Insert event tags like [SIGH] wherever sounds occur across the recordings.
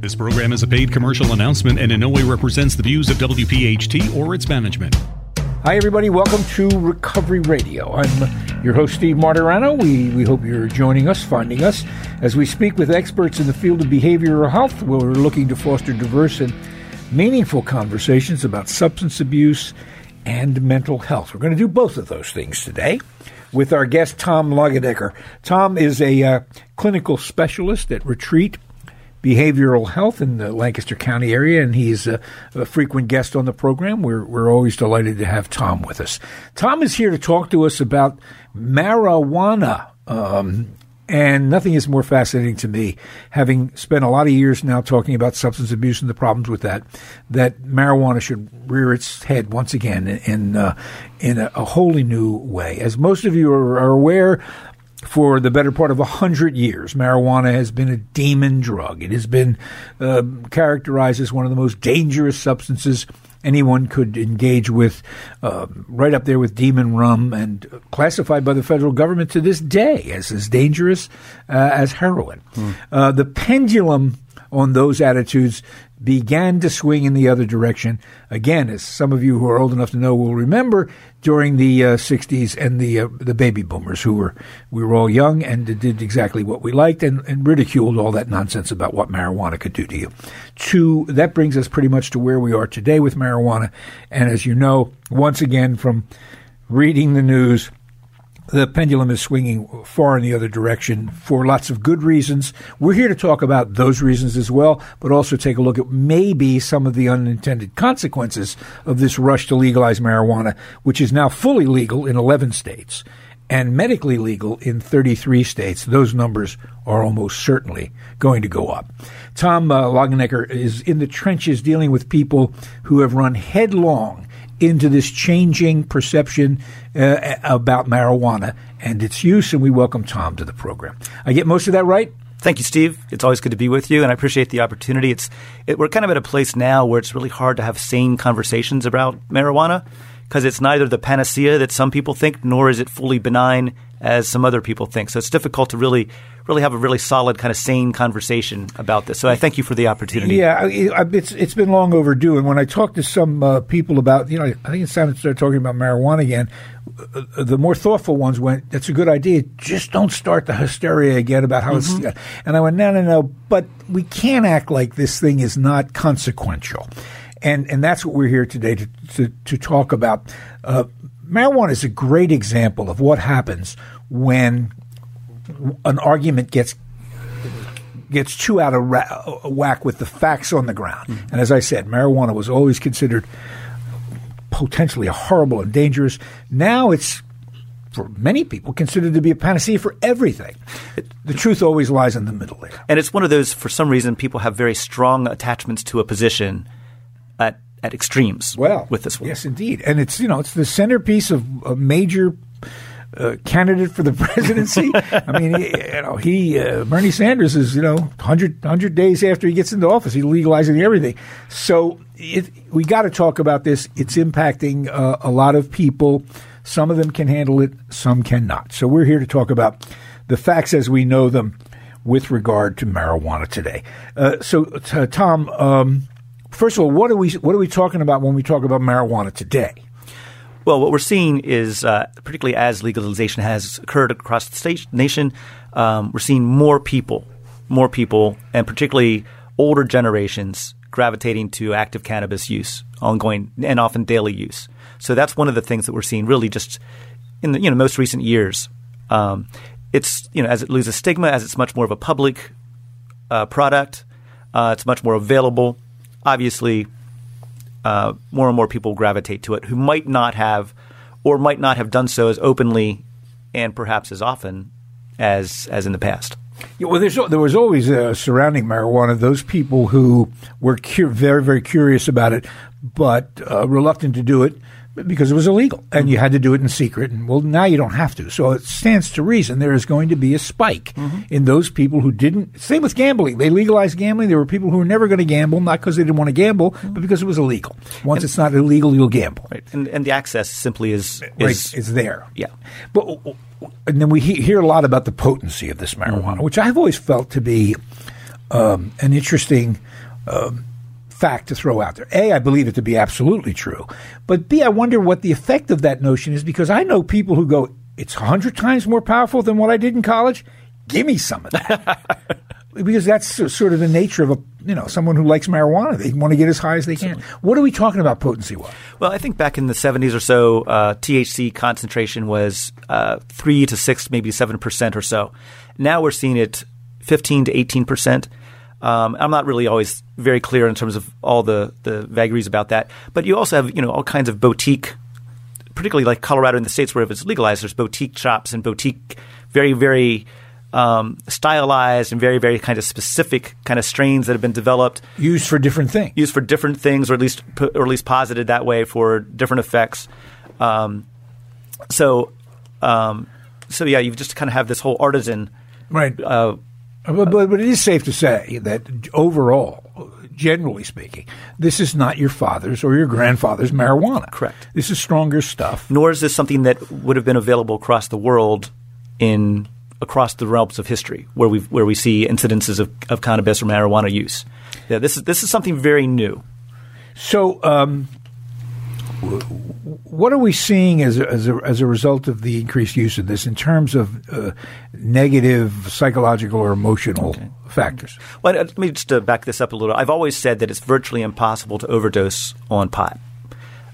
This program is a paid commercial announcement and in no way represents the views of WPHT or its management. Hi, everybody. Welcome to Recovery Radio. I'm your host, Steve Martorano. We, we hope you're joining us, finding us, as we speak with experts in the field of behavioral health. We're looking to foster diverse and meaningful conversations about substance abuse and mental health. We're going to do both of those things today with our guest, Tom Longenecker. Tom is a uh, clinical specialist at Retreat behavioral health in the Lancaster County area, and he's a, a, frequent guest on the program. We're, we're always delighted to have Tom with us. Tom is here to talk to us about marijuana. Um, and nothing is more fascinating to me, having spent a lot of years now talking about substance abuse and the problems with that, that marijuana should rear its head once again in, uh, in a, a, wholly new way. As most of you are, are aware, for the better part of a hundred years, marijuana has been a demon drug. It has been uh, characterized as one of the most dangerous substances anyone could engage with, uh, right up there with demon rum, and classified by the federal government to this day as as dangerous as heroin. Mm. the pendulum on those attitudes began to swing in the other direction. Again, as some of you who are old enough to know will remember, during the uh, 60s and the uh, the baby boomers who were we were all young and did exactly what we liked and, and ridiculed all that nonsense about what marijuana could do to you. To that brings us pretty much to where we are today with marijuana. And as you know, once again from reading the news, the pendulum is swinging far in the other direction for lots of good reasons. We're here to talk about those reasons as well, but also take a look at maybe some of the unintended consequences of this rush to legalize marijuana, which is now fully legal in 11 states and medically legal in 33 states. Those numbers are almost certainly going to go up. Tom uh, Longenecker is in the trenches dealing with people who have run headlong into this changing perception uh, about marijuana and its use, and we welcome Tom to the program. I get most of that right? Thank you, Steve. It's always good to be with you, and I appreciate the opportunity. It's it, we're kind of at a place now where it's really hard to have sane conversations about marijuana because it's neither the panacea that some people think, nor is it fully benign as some other people think. So it's difficult to really really have a really solid kind of sane conversation about this. So I thank you for the opportunity. Yeah, it's it's been long overdue. And when I talk to some uh, people about, you know, I think it's time to start talking about marijuana again. Uh, the more thoughtful ones went, "That's a good idea. Just don't start the hysteria again about how mm-hmm. it's." And I went, "No, no, no. But we can't act like this thing is not consequential." And and that's what we're here today to to, to talk about. Uh, marijuana is a great example of what happens when an argument gets gets too out of ra- whack with the facts on the ground. Mm-hmm. And as I said, marijuana was always considered potentially horrible and dangerous. Now it's for many people considered to be a panacea for everything. The truth always lies in the middle there. And it's one of those for some reason people have very strong attachments to a position at at extremes well, with this one. Yes, indeed. And it's you know, it's the centerpiece of a major uh, candidate for the [LAUGHS] presidency. I mean, he, you know, he uh, Bernie Sanders is you know 100, 100 days after he gets into office, he's legalizing everything. So it, we got to talk about this. It's impacting uh, a lot of people. Some of them can handle it, some cannot. So we're here to talk about the facts as we know them with regard to marijuana today. Uh, so, t- Tom, um, first of all, what are we what are we talking about when we talk about marijuana today? Well, what we're seeing is, uh, particularly as legalization has occurred across the state, nation, um, we're seeing more people, more people, and particularly older generations gravitating to active cannabis use, ongoing and often daily use. So that's one of the things that we're seeing really just in the you know most recent years. Um, it's you know as it loses stigma, as it's much more of a public uh, product, uh, it's much more available. Obviously, uh, more and more people gravitate to it who might not have or might not have done so as openly and perhaps as often as as in the past. Yeah, well, there was always uh, surrounding marijuana those people who were cu- very, very curious about it, but uh, reluctant to do it because it was illegal and you had to do it in secret. And well, now you don't have to. So it stands to reason there is going to be a spike mm-hmm. in those people who didn't. Same with gambling. They legalized gambling. There were people who were never going to gamble, not because they didn't want to gamble, mm-hmm. but because it was illegal. Once and, it's not illegal, you'll gamble. Right. And, and the access simply is, is right. It's there. Yeah. But and then we he- hear a lot about the potency of this marijuana, mm-hmm. which I've always felt to be um, an interesting um, fact to throw out there. A, I believe it to be absolutely true. But B, I wonder what the effect of that notion is because I know people who go, it's 100 times more powerful than what I did in college. Give me some of that. [LAUGHS] because that's sort of the nature of a you know someone who likes marijuana. They want to get as high as they can. What are we talking about potency wise? Well, I think back in the 70s or so, uh, THC concentration was uh, three to six, maybe seven percent or so. Now we're seeing it 15 to 18 percent. Um, I'm not really always very clear in terms of all the, the vagaries about that. But you also have you know all kinds of boutique, particularly like Colorado in the states where if it's legalized, there's boutique shops and boutique, very very um, stylized and very very kind of specific kind of strains that have been developed used for different things. Used for different things, or at least or at least posited that way for different effects. Um, so, um, so yeah, you just kind of have this whole artisan right. Uh, but, but, but it is safe to say that overall, generally speaking, this is not your father's or your grandfather's marijuana. Correct. This is stronger stuff. Nor is this something that would have been available across the world in across the realms of history where we where we see incidences of, of cannabis or marijuana use. Yeah, this is this is something very new. So, um, what are we seeing as a, as a, as a result of the increased use of this in terms of uh, negative psychological or emotional okay. factors? Well, let me just uh, back this up a little. I've always said that it's virtually impossible to overdose on pot.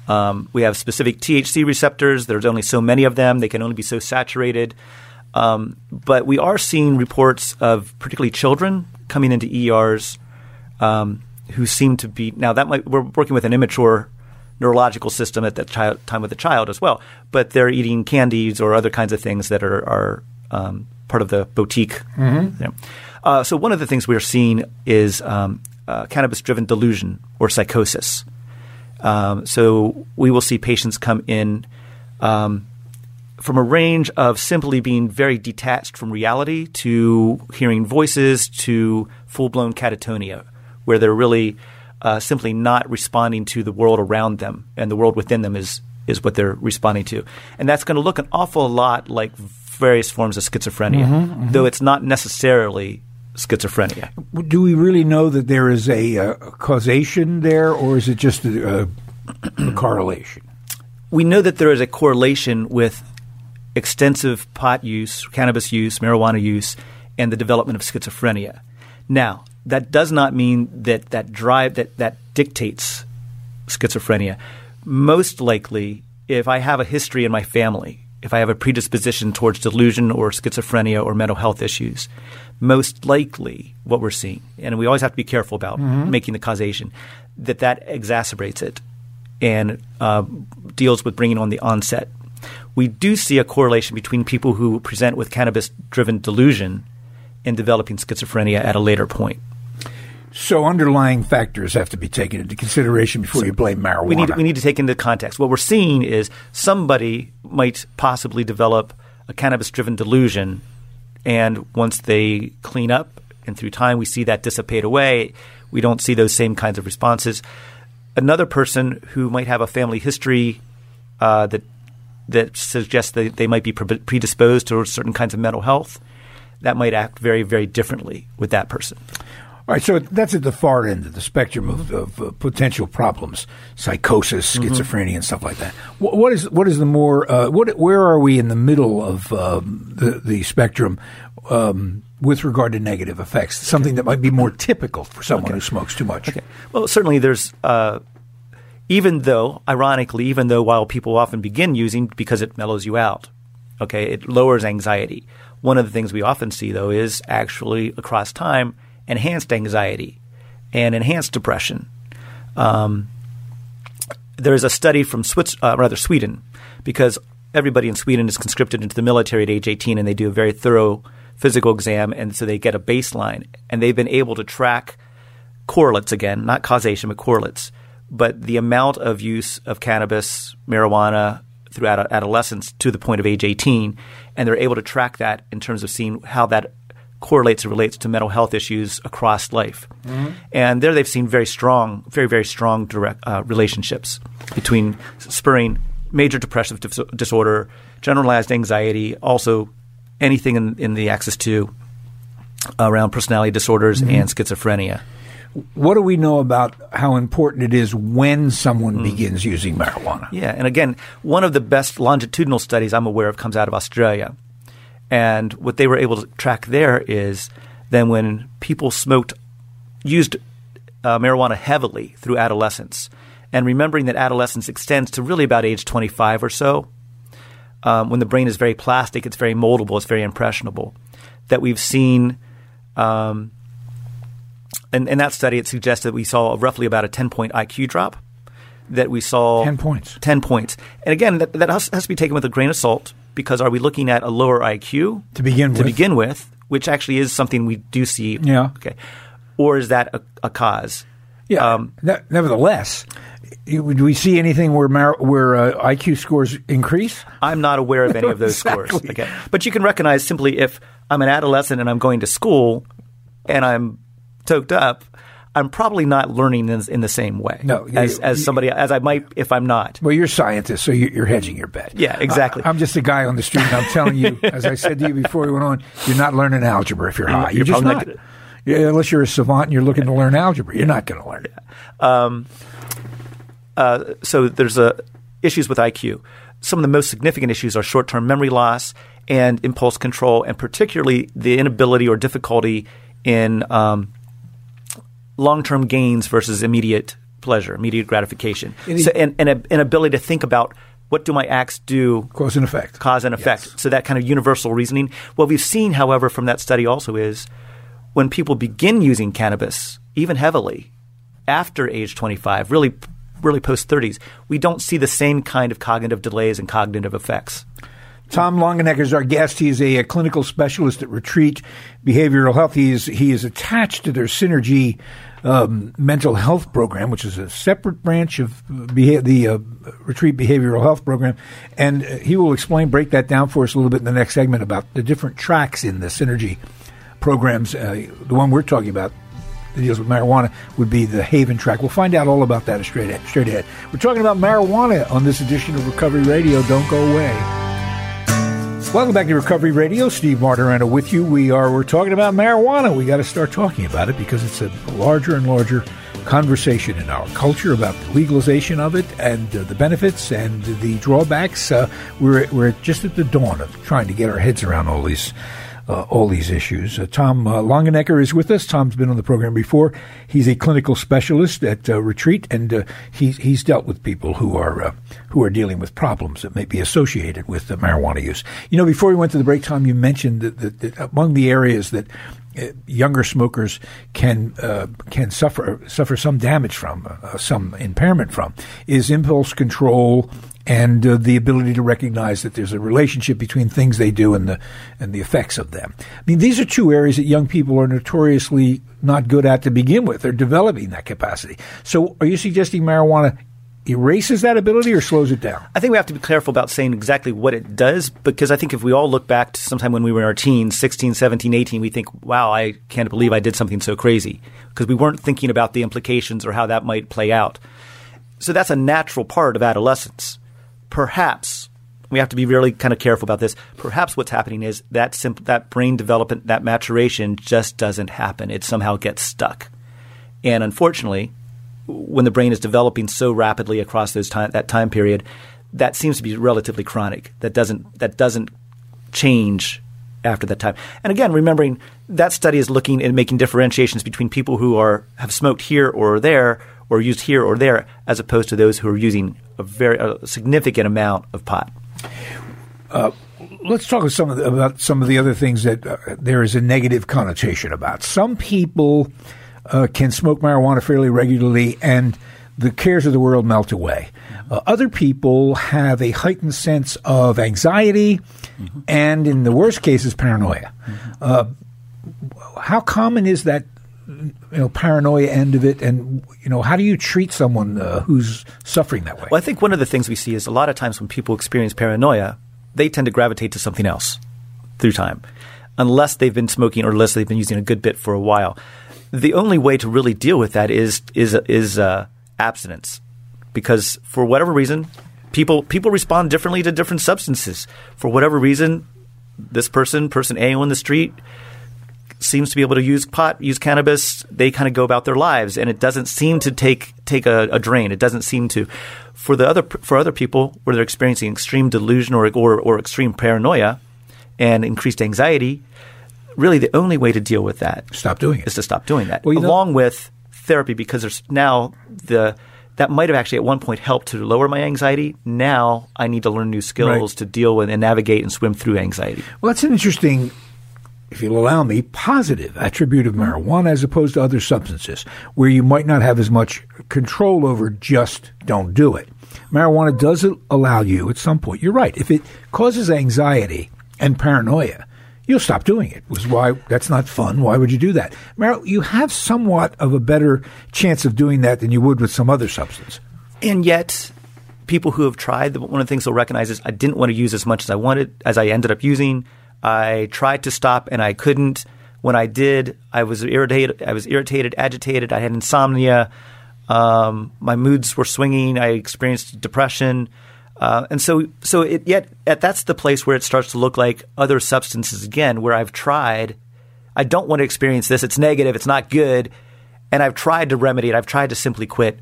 Um, we have specific THC receptors. There's only so many of them. They can only be so saturated. Um, but we are seeing reports of particularly children coming into ERs um, who seem to be now that might we're working with an immature neurological system at that child, time with the child as well, but they're eating candies or other kinds of things that are, are um, part of the boutique. Mm-hmm. You know. uh, so one of the things we are seeing is um, uh, cannabis-driven delusion or psychosis. Um, so we will see patients come in um, from a range of simply being very detached from reality to hearing voices to full blown catatonia, where they're really uh, simply not responding to the world around them, and the world within them is is what they're responding to, and that's going to look an awful lot like various forms of schizophrenia, mm-hmm, mm-hmm. though it's not necessarily schizophrenia. Do we really know that there is a, uh, causation there, or is it just a, a correlation? We know that there is a correlation with extensive pot use, cannabis use, marijuana use, and the development of schizophrenia. Now, that does not mean that that drive that that dictates schizophrenia. Most likely, if I have a history in my family, if I have a predisposition towards delusion or schizophrenia or mental health issues, most likely what we're seeing, and we always have to be careful about mm-hmm. making the causation, that that exacerbates it and uh, deals with bringing on the onset we do see a correlation between people who present with cannabis driven delusion and developing schizophrenia at a later point. So underlying factors have to be taken into consideration before so you blame marijuana. We need, we need to take into context. What we're seeing is somebody might possibly develop a cannabis driven delusion, and once they clean up and through time we see that dissipate away, we don't see those same kinds of responses. Another person who might have a family history uh, that that suggests that they might be predisposed to certain kinds of mental health, that might act very, very differently with that person. All right, so that's at the far end of the spectrum of, of uh, potential problems: psychosis, mm-hmm. schizophrenia, mm-hmm. and stuff like that. What, what is what is the more uh, what? Where are we in the middle of um, the the spectrum um, with regard to negative effects? Something okay. that might be more [CLEARS THROAT] typical for someone okay. who smokes too much. Okay. Well, certainly there's uh, even though, ironically, even though while people often begin using because it mellows you out, okay, it lowers anxiety. One of the things we often see, though, is actually across time enhanced anxiety and enhanced depression. Um, there is a study from Swiss, uh, rather Sweden, because everybody in Sweden is conscripted into the military at age 18, and they do a very thorough physical exam, and so they get a baseline, and they've been able to track correlates again, not causation, but correlates but the amount of use of cannabis, marijuana throughout adolescence to the point of age 18, and they're able to track that in terms of seeing how that correlates and relates to mental health issues across life. Mm-hmm. And there they've seen very strong, very, very strong direct uh, relationships between spurring major depressive dis- disorder, generalized anxiety, also anything in, in the axis 2 around personality disorders and schizophrenia. What do we know about how important it is when someone begins using marijuana? Yeah, and again, one of the best longitudinal studies I'm aware of comes out of Australia. And what they were able to track there is then when people smoked, used uh, marijuana heavily through adolescence, and remembering that adolescence extends to really about age 25 or so, um, when the brain is very plastic, it's very moldable, it's very impressionable, that we've seen. Um, in, in that study, it suggested that we saw roughly about a 10 point IQ drop. That we saw 10 points. 10 points. And again, that, that has, has to be taken with a grain of salt because are we looking at a lower IQ To begin to with. begin with, which actually is something we do see. Yeah. Okay. Or is that a, a cause? Yeah. Um, Ne- nevertheless, do we see anything where mar- where uh, IQ scores increase? I'm not aware of any of those [LAUGHS] scores. Okay. But you can recognize simply if I'm an adolescent and I'm going to school and I'm toked up, I'm probably not learning in, in the same way No, as, as somebody as I might if I'm not. Well, you're a scientist, so you- you're hedging your bet. Yeah, exactly. I, am just a guy on the street, and I'm telling you, as I said to you before we went on, you're not learning algebra if you're high. You're, you're just not. not Yeah, unless you're a savant and you're looking to learn algebra, you're not going to learn it. Uh, so there's uh, issues with IQ. Some of the most significant issues are short-term memory loss and impulse control, and particularly the inability or difficulty in um, long-term gains versus immediate pleasure, immediate gratification, Any- so, and, and a, an ability to think about what do my acts do Cause and effect. cause and effect. So that kind of universal reasoning. What we've seen, however, from that study also is when people begin using cannabis, even heavily, after age 25, really, really post 30s, we don't see the same kind of cognitive delays and cognitive effects. Tom Longenecker is our guest. He is a, a clinical specialist at Retreat Behavioral Health. He is he is attached to their Synergy um, mental health program, which is a separate branch of beha- the uh, Retreat Behavioral Health program, and uh, he will explain, break that down for us a little bit in the next segment about the different tracks in the Synergy programs. Uh, the one we're talking about that deals with marijuana would be the Haven track. We'll find out all about that straight ahead, straight ahead. We're talking about marijuana on this edition of Recovery Radio. Don't go away. Welcome back to Recovery Radio. Steve Martorano with you. We are we're talking about marijuana. We got to start talking about it because it's a larger and larger conversation in our culture about the legalization of it and uh, the benefits and the drawbacks. Uh, we're we're just at the dawn of trying to get our heads around all these all these issues. Uh, Tom uh, Longenecker is with us. Tom's been on the program before. He's a clinical specialist at uh, Retreat, and uh, he's he's dealt with people who are uh, who are dealing with problems that may be associated with uh, marijuana use. You know, before we went to the break, Tom, you mentioned that, that, that among the areas that uh, younger smokers can uh, can suffer suffer some damage from, uh, some impairment from, is impulse control and uh, the ability to recognize that there's a relationship between things they do and the and the effects of them. I mean, these are two areas that young people are notoriously not good at to begin with. They're developing that capacity. So, are you suggesting marijuana erases that ability or slows it down? I think we have to be careful about saying exactly what it does because I think if we all look back to sometime when we were in our teens, 16, 17, 18, we think, wow, I can't believe I did something so crazy because we weren't thinking about the implications or how that might play out. So that's a natural part of adolescence. Perhaps we have to be really kind of careful about this. Perhaps what's happening is that that brain development, that maturation just doesn't happen. It somehow gets stuck. And unfortunately, when the brain is developing so rapidly across those time, that time period, that seems to be relatively chronic. That doesn't that doesn't change after that time. And again, remembering that study is looking at making differentiations between people who are have smoked here or there or used here or there, as opposed to those who are using a very a significant amount of pot. let's talk some of the, about some of the other things that uh, there is a negative connotation about. Some people uh, can smoke marijuana fairly regularly, and the cares of the world melt away. Uh, other people have a heightened sense of anxiety, and in the worst cases, paranoia. Uh, how common is that? You know, paranoia end of it, and you know, how do you treat someone uh, who's suffering that way? Well, I think one of the things we see is a lot of times when people experience paranoia, they tend to gravitate to something else through time, unless they've been smoking or unless they've been using a good bit for a while. The only way to really deal with that is is is uh, abstinence, because for whatever reason, people people respond differently to different substances. For whatever reason, this person, person A on the street, seems to be able to use pot, use cannabis, they kind of go about their lives, and it doesn't seem to take take a, a, drain. It doesn't seem to. For the other for other people, where they're experiencing extreme delusion or, or or extreme paranoia and increased anxiety, really the only way to deal with that stop doing it is to stop doing that, well, along know, with therapy, because there's now the that might have actually at one point helped to lower my anxiety. Now I need to learn new skills right. to deal with and navigate and swim through anxiety. Well, that's an interesting if you'll allow me, positive attribute of marijuana as opposed to other substances, where you might not have as much control over just don't do it. Marijuana does allow you at some point, you're right, if it causes anxiety and paranoia, you'll stop doing it. Was why that's not fun. Why would you do that? Mar- you have somewhat of a better chance of doing that than you would with some other substance. And yet, people who have tried, one of the things they'll recognize is I didn't want to use as much as I wanted, as I ended up using. I tried to stop and I couldn't. When I did, I was irritated. I was irritated, agitated. I had insomnia. Um, my moods were swinging. I experienced depression. Uh, and so, so it, yet at, that's the place where it starts to look like other substances again, where I've tried. I don't want to experience this. It's negative. It's not good. And I've tried to remedy it. I've tried to simply quit.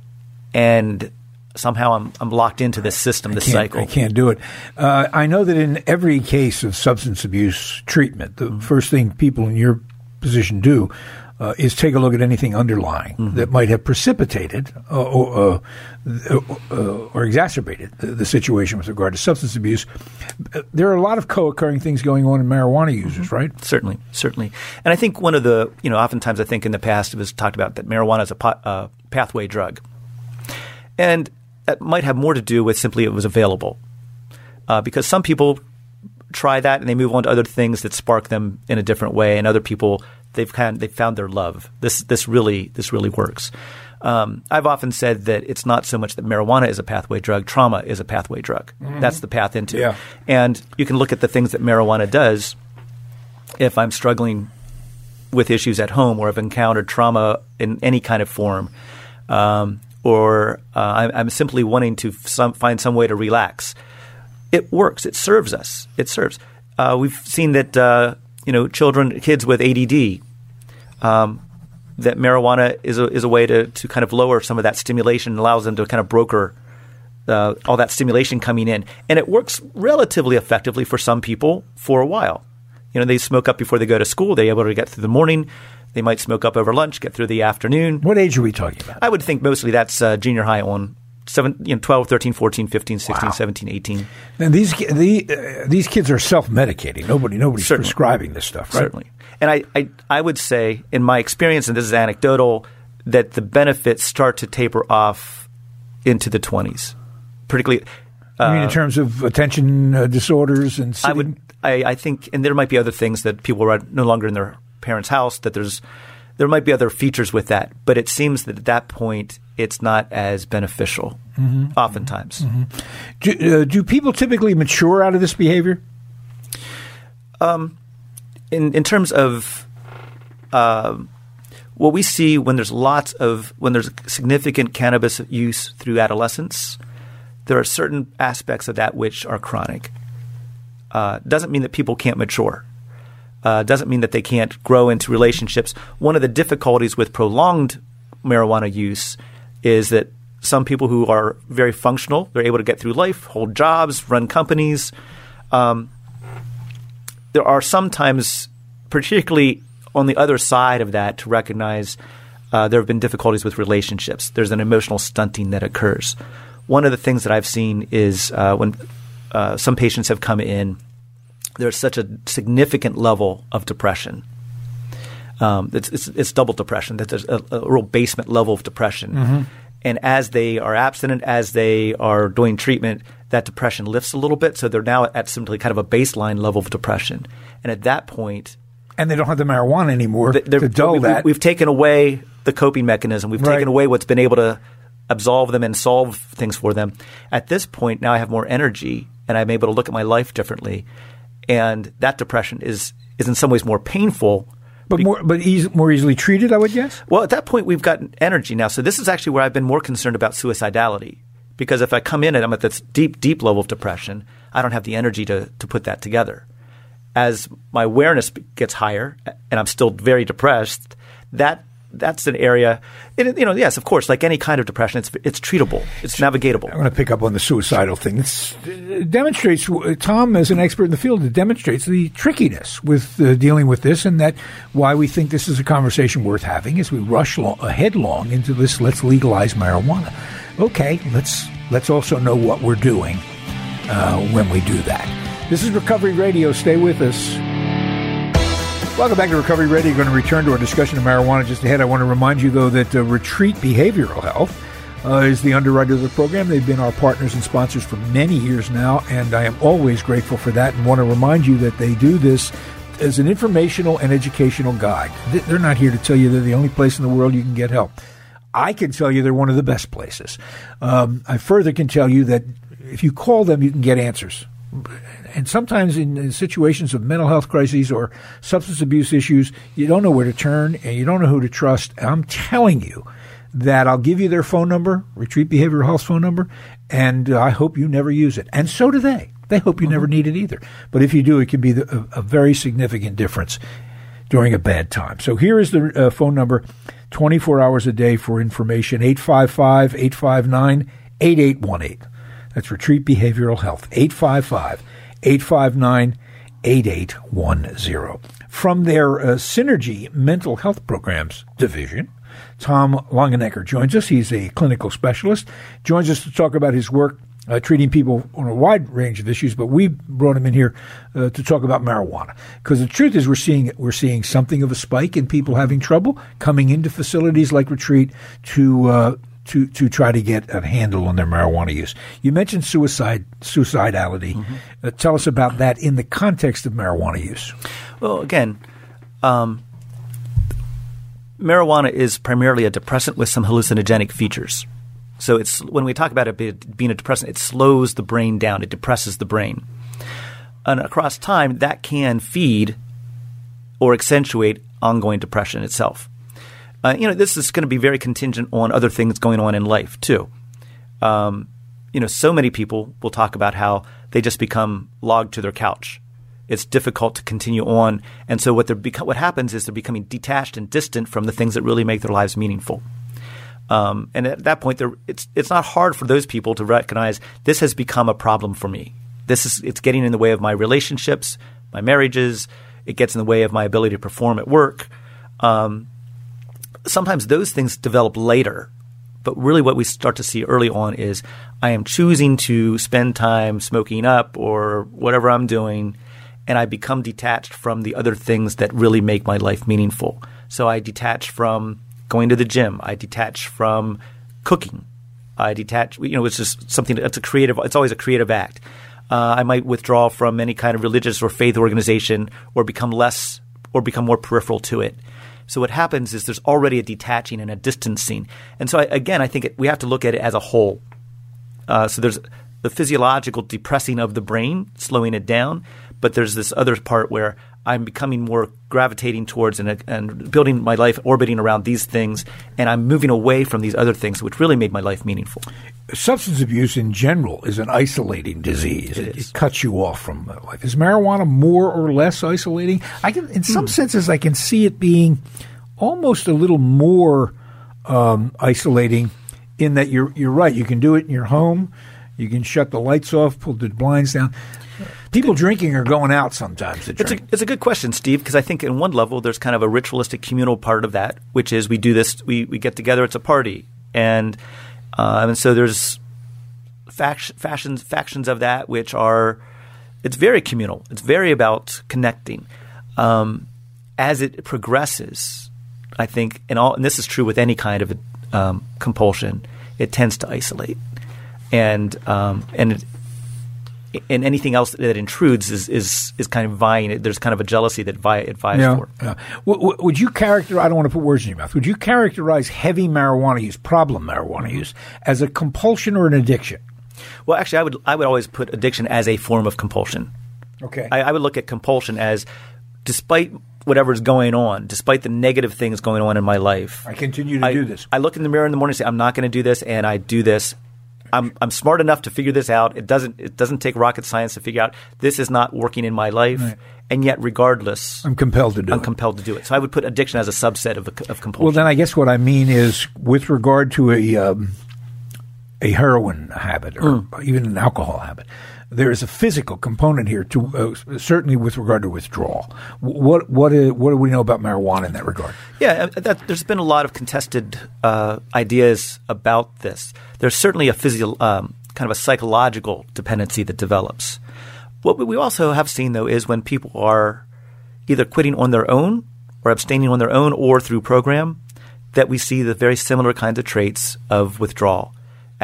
And somehow I'm, I'm locked into this system, this I cycle. I can't do it. Uh, I know that in every case of substance abuse treatment, the mm-hmm. first thing people in your position do uh, is take a look at anything underlying mm-hmm. that might have precipitated uh, or, uh, uh, or, exacerbated the, the, situation with regard to substance abuse. Uh, there are a lot of co-occurring things going on in marijuana users, mm-hmm. right? Certainly, certainly. And I think one of the, you know, oftentimes I think in the past it was talked about that marijuana is a pot, pathway drug. And that might have more to do with simply it was available. Uh, because some people try that and they move on to other things that spark them in a different way, and other people they've kind of, they've found their love. This this really this really works. Um, I've often said that it's not so much that marijuana is a pathway drug; trauma is a pathway drug. Mm-hmm. That's the path into. Yeah. And you can look at the things that marijuana does. If I'm struggling with issues at home or I've encountered trauma in any kind of form, um, or uh, I'm, simply wanting to some, find some way to relax. It works. It serves us. It serves. Uh, we've seen that uh, you know children, kids with ADD, um, that marijuana is a, is a way to, to kind of lower some of that stimulation and allows them to kind of broker uh, all that stimulation coming in. And it works relatively effectively for some people for a while. You know, they smoke up before they go to school. They're able to get through the morning. They might smoke up over lunch, get through the afternoon. What age are we talking about? I would think mostly that's uh, junior high on. Seven, you know, 12, 13, 14, 15, 16, wow. 17, 18. And these the, uh, these kids are self-medicating. Nobody nobody's Certainly. prescribing this stuff, right? Certainly. And I, I I would say in my experience and this is anecdotal that the benefits start to taper off into the 20s. Particularly uh, mean in terms of attention uh, disorders and sitting? I would I, I think and there might be other things that people are no longer in their parent's house, that there's there might be other features with that, but it seems that at that point it's not as beneficial. Mm-hmm. Oftentimes, mm-hmm. Do, uh, do, people typically mature out of this behavior? Um, in in terms of uh, what we see when there's lots of when there's significant cannabis use through adolescence, there are certain aspects of that which are chronic. Uh, doesn't mean that people can't mature uh, doesn't mean that they can't grow into relationships. One of the difficulties with prolonged marijuana use is that some people who are very functional, they're able to get through life, hold jobs, run companies. Um, there are sometimes, particularly on the other side of that, to recognize uh, there have been difficulties with relationships. There's an emotional stunting that occurs. One of the things that I've seen is uh, when uh, some patients have come in there's such a significant level of depression. Um, it's, it's, it's, double depression. That there's a, a, real basement level of depression. Mm-hmm. And as they are abstinent, as they are doing treatment, that depression lifts a little bit. So they're now at simply kind of a baseline level of depression. And at that point, and they don't have the marijuana anymore to dull we, that. We've taken away the coping mechanism. We've right. taken away what's been able to absolve them and solve things for them. At this point, now I have more energy and I'm able to look at my life differently and that depression is is in some ways more painful. But more, but easy, more easily treated, I would guess. Well, at that point, we've got energy now. So this is actually where I've been more concerned about suicidality, because if I come in and I'm at this deep, deep level of depression, I don't have the energy to to put that together. as my awareness gets higher and I'm still very depressed, that that's an area. It, you know, yes, of course, like any kind of depression, it's it's treatable, it's navigatable. I want to pick up on the suicidal thing. It demonstrates Tom, as an expert in the field, it demonstrates the trickiness with uh, dealing with this, and that why we think this is a conversation worth having as we rush lo- headlong into this. Let's legalize marijuana. Okay, let's let's also know what we're doing uh, when we do that. This is Recovery Radio. Stay with us. Welcome back to Recovery Radio. We're going to return to our discussion of marijuana just ahead. I want to remind you, though, that uh, Retreat Behavioral Health uh, is the underwriter of the program. They've been our partners and sponsors for many years now, and I am always grateful for that and want to remind you that they do this as an informational and educational guide. They're not here to tell you they're the only place in the world you can get help. I can tell you they're one of the best places. Um, I further can tell you that if you call them, you can get answers and sometimes in, in, situations of mental health crises or substance abuse issues, you don't know where to turn and you don't know who to trust. I'm telling you that I'll give you their phone number, Retreat Behavioral Health phone number, and uh, I hope you never use it. And so do they. They hope you mm-hmm. never need it either. But if you do, it can be the, a, a, very significant difference during a bad time. So here is the uh, phone number 24 hours a day for information 855 859 8818. That's Retreat Behavioral Health, 855 859 8810. From their uh, Synergy Mental Health Programs Division, Tom Longenecker joins us. He's a clinical specialist, joins us to talk about his work uh, treating people on a wide range of issues, but we brought him in here uh, to talk about marijuana because the truth is we're seeing we're seeing something of a spike in people having trouble coming into facilities like Retreat to uh, to to try to get a handle on their marijuana use. You mentioned suicide suicidality. Mm-hmm. Uh, tell us about that in the context of marijuana use. Well, again, um, marijuana is primarily a depressant with some hallucinogenic features. So it's when we talk about it being a depressant, it slows the brain down. It depresses the brain, and across time that can feed or accentuate ongoing depression itself. Uh, you know, this is going to be very contingent on other things going on in life too. Um, you know, so many people will talk about how they just become logged to their couch. It's difficult to continue on, and so what they're beca- what happens is they're becoming detached and distant from the things that really make their lives meaningful. Um, and at that point, it's it's not hard for those people to recognize this has become a problem for me. This is it's getting in the way of my relationships, my marriages. It gets in the way of my ability to perform at work. Um, sometimes those things develop later. But really, what we start to see early on is I am choosing to spend time smoking up or whatever I'm doing, and I become detached from the other things that really make my life meaningful. So I detach from going to the gym. I detach from cooking. I detach. You know, it's just something that's a creative. It's always a creative act. Uh, I might withdraw from any kind of religious or faith organization, or become less, or become more peripheral to it. So what happens is there's already a detaching and a distancing. And so I, again, I think it, we have to look at it as a whole. Uh, so there's the physiological depressing of the brain, slowing it down, but there's this other part where I'm becoming more gravitating towards and, and building my life orbiting around these things, and I'm moving away from these other things, which really made my life meaningful. Substance abuse in general is an isolating disease. It, it, it cuts you off from life. Is marijuana more or less isolating? I can, in some hmm. senses, I can see it being almost a little more um, isolating in that you're you're right. You can do it in your home. You can shut the lights off, pull the blinds down people drinking are going out sometimes. It's a, it's a good question, Steve, because I think in one level there's kind of a ritualistic communal part of that, which is we do this, we, we get together, it's a party, and um, and so there's fact, fashions factions of that which are it's very communal. It's very about connecting. Um, as it progresses, I think, and all, and this is true with any kind of um, compulsion, it tends to isolate, and um, and it, and anything else that intrudes is is, is kind of vying. There's kind of a jealousy that vie, it vies yeah, for. Yeah. would you characterize? I don't want to put words in your mouth. Would you characterize heavy marijuana use, problem marijuana use, as a compulsion or an addiction? Well, actually, I would I would always put addiction as a form of compulsion. Okay. I, I would look at compulsion as, despite whatever's going on, despite the negative things going on in my life, I continue to I, do this. I look in the mirror in the morning and say, I'm not going to do this, and I do this I'm I'm smart enough to figure this out. It doesn't it doesn't take rocket science to figure out this is not working in my life. Right. And yet, regardless, I'm compelled to do I'm it. compelled to do it. So I would put addiction as a subset of, of compulsion. Well, then I guess what I mean is with regard to a um, a heroin habit or Mm. even an alcohol habit, there is a physical component here to uh, certainly with regard to withdrawal. What what uh, what do we know about marijuana in that regard? Yeah, uh, that, there's been a lot of contested uh, ideas about this. There's certainly a physio- um, kind of a psychological dependency that develops. What we also have seen, though, is when people are either quitting on their own or abstaining on their own or through program, that we see the very similar kinds of traits of withdrawal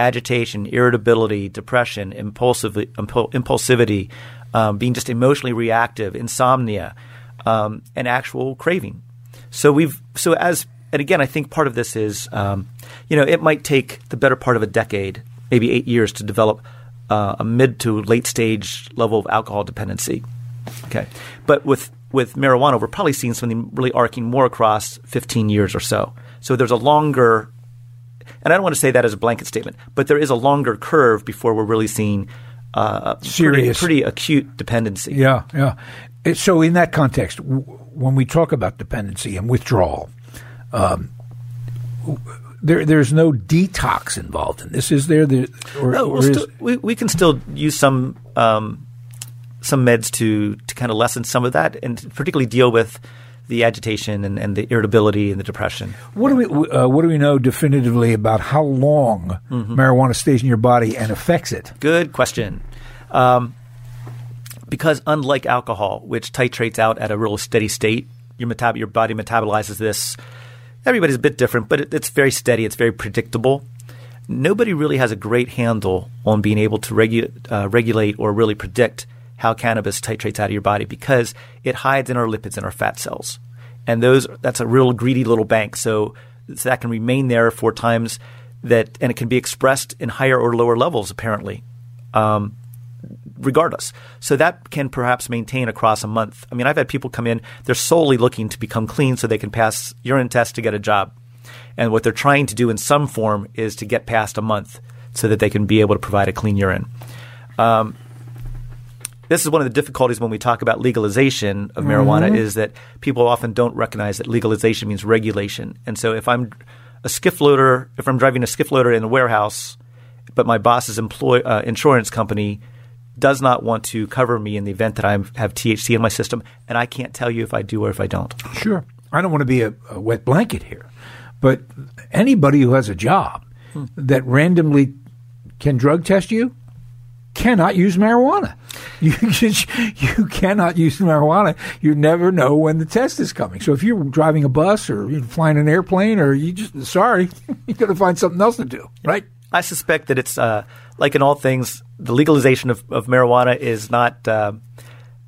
agitation, irritability, depression, impulsiv- impul- impulsivity, um, being just emotionally reactive, insomnia, um, and actual craving. So we've so as and again, I think part of this is um, you know it might take the better part of a decade, maybe eight years, to develop uh, a mid to late stage level of alcohol dependency. Okay, but with with marijuana, we're probably seeing something really arcing more across 15 years or so. So there's a longer, and I don't want to say that as a blanket statement, but there is a longer curve before we're really seeing uh, pretty, Serious. pretty acute dependency. Yeah, yeah. So in that context, w- when we talk about dependency and withdrawal, um, w- there there's no detox involved in this, is there? The, or, No, we'll is- still, we, we can still use some um, some meds to to kind of lessen some of that, and particularly deal with the agitation and, and the irritability and the depression. What do we uh, what do we know definitively about how long Mm-hmm. marijuana stays in your body and affects it? Good question. Um, because unlike alcohol, which titrates out at a real steady state, your metab- your body metabolizes this. Everybody's a bit different, but it, it's very steady. It's very predictable. Nobody really has a great handle on being able to regu- uh, regulate or really predict how cannabis titrates out of your body because it hides in our lipids and our fat cells, and those that's a real greedy little bank. So, so that can remain there for times that, and it can be expressed in higher or lower levels apparently. Um, regardless. So that can perhaps maintain across a month. I mean, I've had people come in, they're solely looking to become clean so they can pass urine tests to get a job. And what they're trying to do in some form is to get past a month so that they can be able to provide a clean urine. Um, this is one of the difficulties when we talk about legalization of marijuana is that people often don't recognize that legalization means regulation. And so if I'm a skid loader, if I'm driving a skid loader in a warehouse, but my boss's employ, uh, insurance company does not want to cover me in the event that I have THC in my system, and I can't tell you if I do or if I don't. Sure. I don't want to be a, a wet blanket here, but anybody who has a job Hmm. that randomly can drug test you cannot use marijuana. [LAUGHS] You just, you cannot use marijuana. You never know when the test is coming. So if you're driving a bus or you're flying an airplane or you just sorry, [LAUGHS] you got to find something else to do, right? I suspect that it's uh, like in all things, the legalization of, of marijuana is not uh,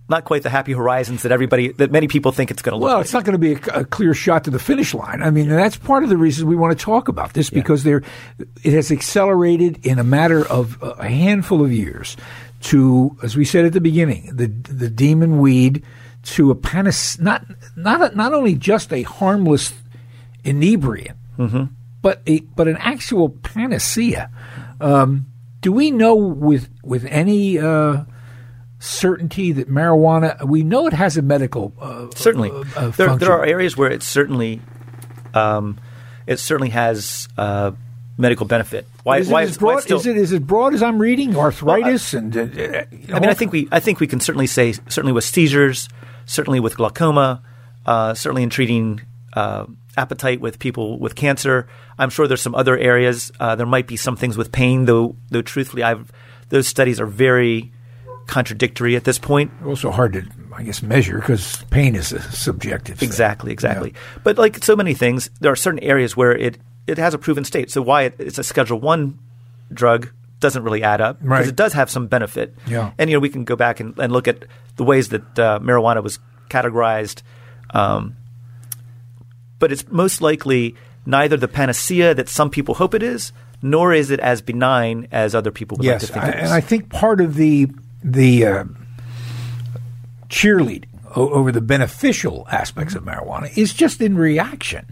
not quite the happy horizons that everybody that many people think it's going to look Well, like. it's not going to be a, a clear shot to the finish line. I mean, and that's part of the reason we want to talk about this because there, it has accelerated in a matter of a handful of years to, as we said at the beginning, the the demon weed to a panis not not a, not only just a harmless inebriant, but a but an actual panacea. Um, do we know with with any uh, certainty that marijuana? We know it has a medical uh, certainly uh, there, there are areas where it certainly um, it certainly has uh, medical benefit. Why? Is it, why as broad, still- is it as broad as I'm reading? Arthritis and uh, I mean, I think we I think we can certainly say certainly with seizures, certainly with glaucoma, uh, certainly in treating uh, appetite with people with cancer. I'm sure there's some other areas. Uh, there might be some things with pain, though. Though truthfully, I've those studies are very contradictory at this point. also hard to, I guess, measure because pain is a subjective. thing. Exactly, exactly. But like so many things, there are certain areas where it it has a proven state. So why it, it's a Schedule One drug doesn't really add up because Right. it does have some benefit. Yeah. And you know we can go back and, and look at the ways that uh, marijuana was categorized, um, but it's most likely neither the panacea that some people hope it is, nor is it as benign as other people would Yes, like to think is. and I think part of the the uh, cheerleading o- over the beneficial aspects of marijuana is just in reaction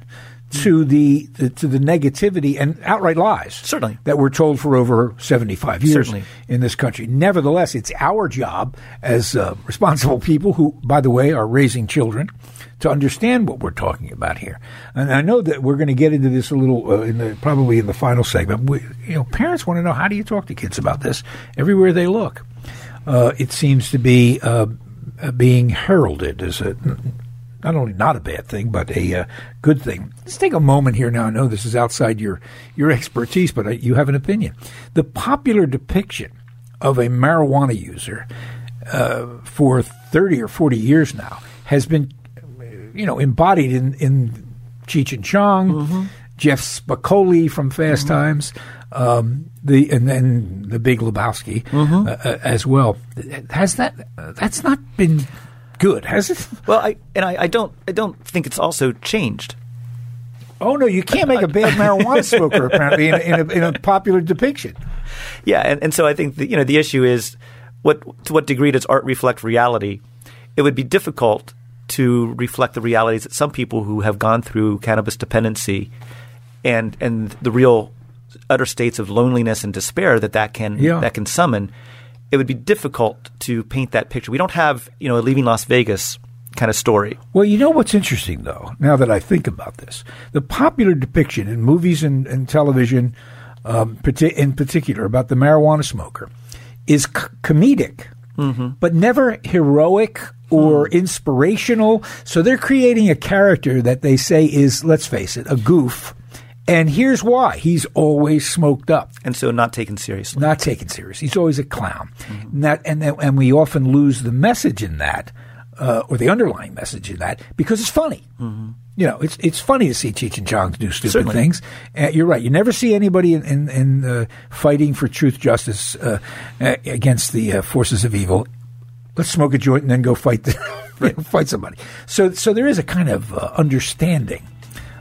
to the, the to the negativity and outright lies Certainly. that we're told for over 75 years Certainly. in this country. Nevertheless, it's our job as uh, responsible people who, by the way, are raising children to understand what we're talking about here. And I know that we're going to get into this a little uh, in the probably in the final segment. We, you know, parents want to know how do you talk to kids about this everywhere they look. Uh, it seems to be uh, being heralded as a not only not a bad thing, but a uh, good thing. Let's take a moment here now. I know this is outside your your expertise, but uh, you have an opinion. The popular depiction of a marijuana user uh, for thirty or forty years now has been, you know, embodied in in Cheech and Chong, Jeff Spicoli from Fast Times. Um, the and then the Big Lebowski uh, uh, as well. Has that? That's not been good, has it? [LAUGHS] Well, I and I, I don't I don't think it's also changed. Oh no, you can't make a bad marijuana smoker apparently in a, in, a, in a popular depiction. Yeah, and, and so I think the, you know the issue is what to what degree does art reflect reality? It would be difficult to reflect the realities that some people who have gone through cannabis dependency and and the real utter states of loneliness and despair that that can Yeah. that can summon. It would be difficult to paint that picture. We don't have you know a leaving Las Vegas kind of story. Well, you know what's interesting though. Now that I think about this, the popular depiction in movies and, and television, um, in particular, about the marijuana smoker, is c- comedic, but never heroic or inspirational. So they're creating a character that they say is, let's face it, a goof. And here's why: he's always smoked up. and so not taken seriously. not taken seriously. He's always a clown. And that and that, and we often lose the message in that, uh, or the underlying message in that, because it's funny. You know, it's it's funny to see Cheech and Chong do stupid Certainly. things. Uh, you're right. You never see anybody in in, in uh, fighting for truth, justice uh, against the uh, forces of evil. Let's smoke a joint and then go fight the, [LAUGHS] fight somebody. So so there is a kind of uh, understanding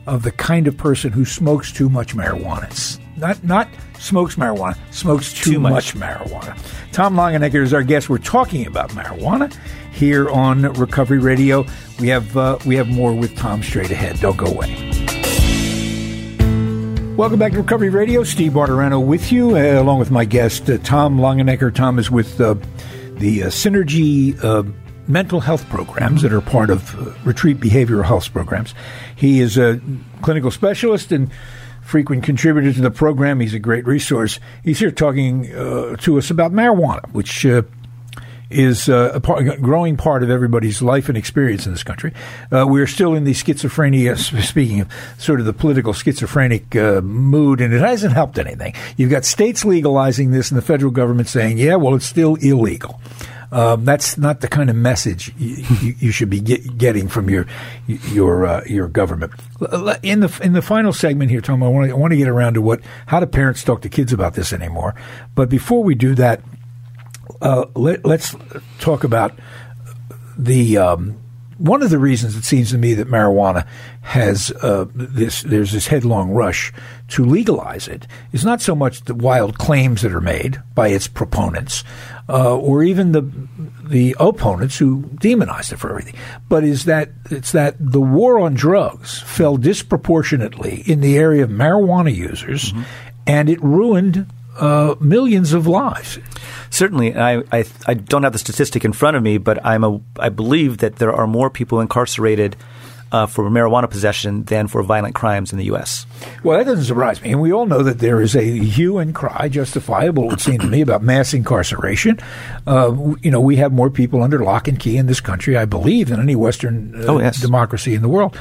of the kind of person who smokes too much marijuana. Not not smokes marijuana, smokes too, Too much. much. marijuana. Tom Longenecker is our guest. We're talking about marijuana here on Recovery Radio. We have uh, we have more with Tom straight ahead. Don't go away. Welcome back to Recovery Radio. Steve Martorano with you, uh, along with my guest, uh, Tom Longenecker. Tom is with uh, the uh, Synergy uh, mental health programs that are part of uh, Retreat Behavioral Health programs. He is a clinical specialist and frequent contributor to the program. He's a great resource. He's here talking uh, to us about marijuana, which uh, is uh, a, part, growing part of everybody's life and experience in this country. Uh, we're still in the schizophrenia, speaking of sort of the political schizophrenic uh, mood, and it hasn't helped anything. You've got states legalizing this and the federal government saying, yeah, well, it's still illegal. Um, that's not the kind of message you, you, you should be get, getting from your your uh, your government. In the in the final segment here, Tom, I want to I get around to what how do parents talk to kids about this anymore. But before we do that, uh, let, us talk about the um, one of the reasons it seems to me that marijuana has uh, this there's this headlong rush to legalize it is not so much the wild claims that are made by its proponents uh, or even the the opponents who demonized it for everything, but is that it's that the war on drugs fell disproportionately in the area of marijuana users, and it ruined uh, millions of lives. Certainly, I, I I don't have the statistic in front of me, but I'm a I believe that there are more people incarcerated uh, for marijuana possession than for violent crimes in the U.S. Well, that doesn't surprise me. And we all know that there is a hue and cry, justifiable, it would seem to me, about mass incarceration. Uh, you know, we have more people under lock and key in this country, I believe, than any Western uh, Oh, yes. democracy in the world.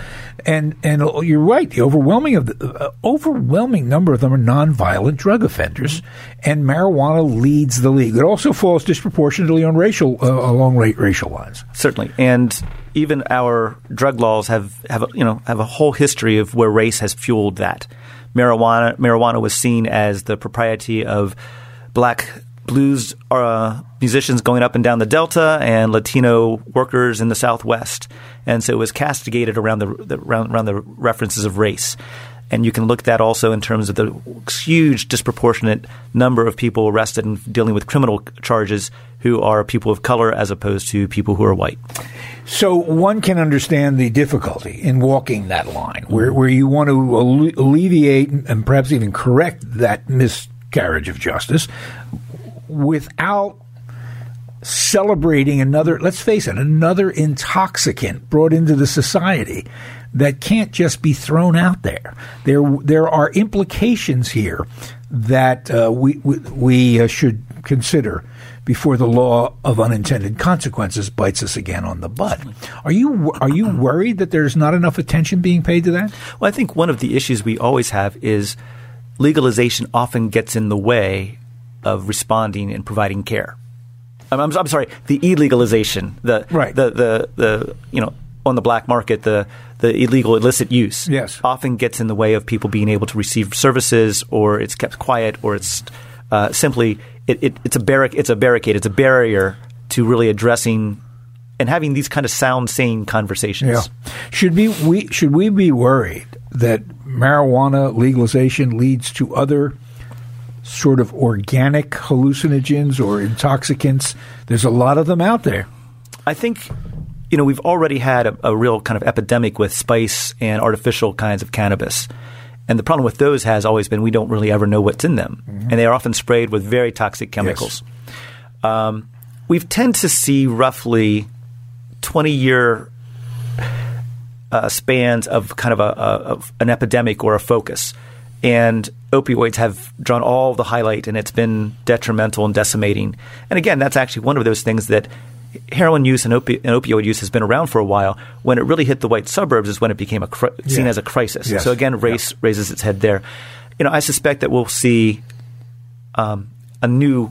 And and uh, you're right. The overwhelming of the uh, overwhelming number of them are nonviolent drug offenders, and marijuana leads the league. It also falls disproportionately on racial uh, along racial lines. Certainly, and even our drug laws have have you know have a whole history of where race has fueled that. Marijuana marijuana was seen as the propriety of black blues uh, musicians going up and down the Delta and Latino workers in the Southwest, and so it was castigated around the, the around, around the references of race. And you can look at that also in terms of the huge disproportionate number of people arrested and dealing with criminal charges who are people of color as opposed to people who are white. So one can understand the difficulty in walking that line, where where you want to alleviate and perhaps even correct that miscarriage of justice, without celebrating another. Let's face it, another intoxicant brought into the society that can't just be thrown out there. There there are implications here that uh, we we, we uh, should consider before the law of unintended consequences bites us again on the butt. Are you are you worried that there's not enough attention being paid to that? Well, I think one of the issues we always have is legalization often gets in the way of responding and providing care. I'm, I'm, I'm sorry, the illegalization, the Right. the, the the you know on the black market, the the illegal illicit use, Yes. often gets in the way of people being able to receive services, or it's kept quiet, or it's uh, simply it, it, it's a barric- it's a barricade, it's a barrier to really addressing and having these kind of sound, sane conversations. Yeah. Should be we should we be worried that marijuana legalization leads to other sort of organic hallucinogens or intoxicants? There's a lot of them out there. I think you know we've already had a, a real kind of epidemic with spice and artificial kinds of cannabis. And the problem with those has always been we don't really ever know what's in them, and they are often sprayed with very toxic chemicals. Um, we tend to see roughly twenty year uh, spans of kind of a, a of an epidemic or a focus, and opioids have drawn all the highlight, and it's been detrimental and decimating. And again, that's actually one of those things that heroin use and, opi- and opioid use has been around for a while. When it really hit the white suburbs is when it became seen Yeah. as a crisis. Yes. So again, race raises its head there. You know, I suspect that we'll see um, a new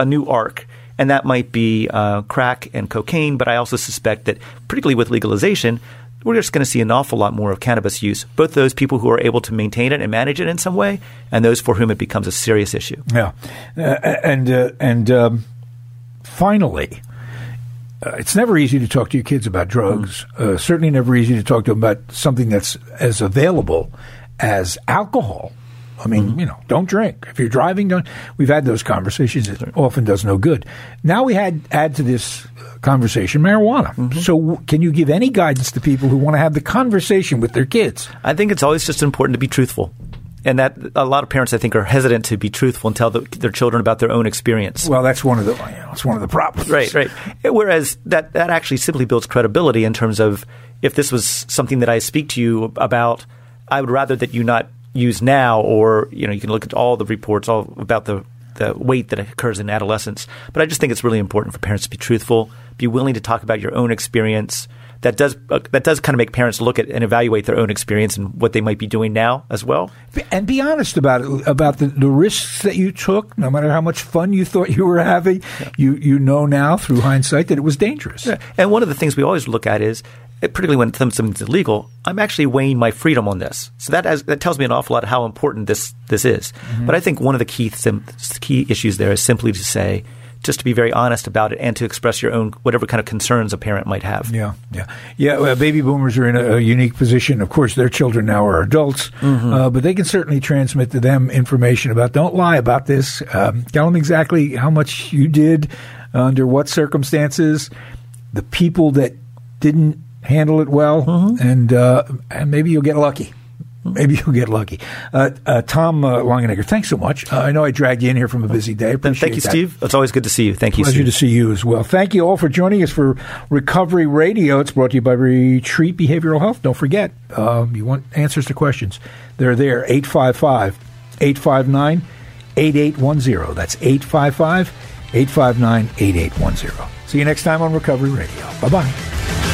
a new arc, and that might be uh, crack and cocaine. But I also suspect that, particularly with legalization, we're just going to see an awful lot more of cannabis use. Both those people who are able to maintain it and manage it in some way, and those for whom it becomes a serious issue. Yeah, uh, and uh, and um, finally, uh, it's never easy to talk to your kids about drugs. Uh, certainly, never easy to talk to them about something that's as available as alcohol. I mean, you know, don't drink if you're driving. Don't. We've had those conversations. It often does no good. Now we had add to this conversation marijuana. So, w- can you give any guidance to people who want to have the conversation with their kids? I think it's always just important to be truthful. And that a lot of parents, I think, are hesitant to be truthful and tell the, their children about their own experience. Well, that's one of the. You know, it's one of the problems. Right, right. Whereas that, that actually simply builds credibility in terms of if this was something that I speak to you about, I would rather that you not use now, or you know, you can look at all the reports all about the the weight that occurs in adolescence. But I just think it's really important for parents to be truthful, be willing to talk about your own experience. That does uh, that does kind of make parents look at and evaluate their own experience and what they might be doing now as well. and be honest about it about the, the risks that you took no matter how much fun you thought you were having you you know now through hindsight that it was dangerous And one of the things we always look at is, eh, particularly when something's illegal, I'm actually weighing my freedom on this. So that has, that tells me an awful lot how important this this is. But I think one of the key sim- key issues there is simply to say, just to be very honest about it and to express your own whatever kind of concerns a parent might have. yeah yeah. Yeah well, baby boomers are in a, a unique position. Of course their children now are adults uh, but they can certainly transmit to them information about don't lie about this um, tell them exactly how much you did under what circumstances the people that didn't handle it well and uh, and maybe you'll get lucky Maybe you'll get lucky. Uh, uh, Tom uh, Longenecker, thanks so much. Uh, I know I dragged you in here from a busy day. Appreciate Thank you, that. Steve. It's always good to see you. Thank you, Pleasure Steve. to see you as well. Thank you all for joining us for Recovery Radio. It's brought to you by Retreat Behavioral Health. Don't forget, um, you want answers to questions. They're there, 855 859 8810. That's 855 859 8810. See you next time on Recovery Radio. Bye bye.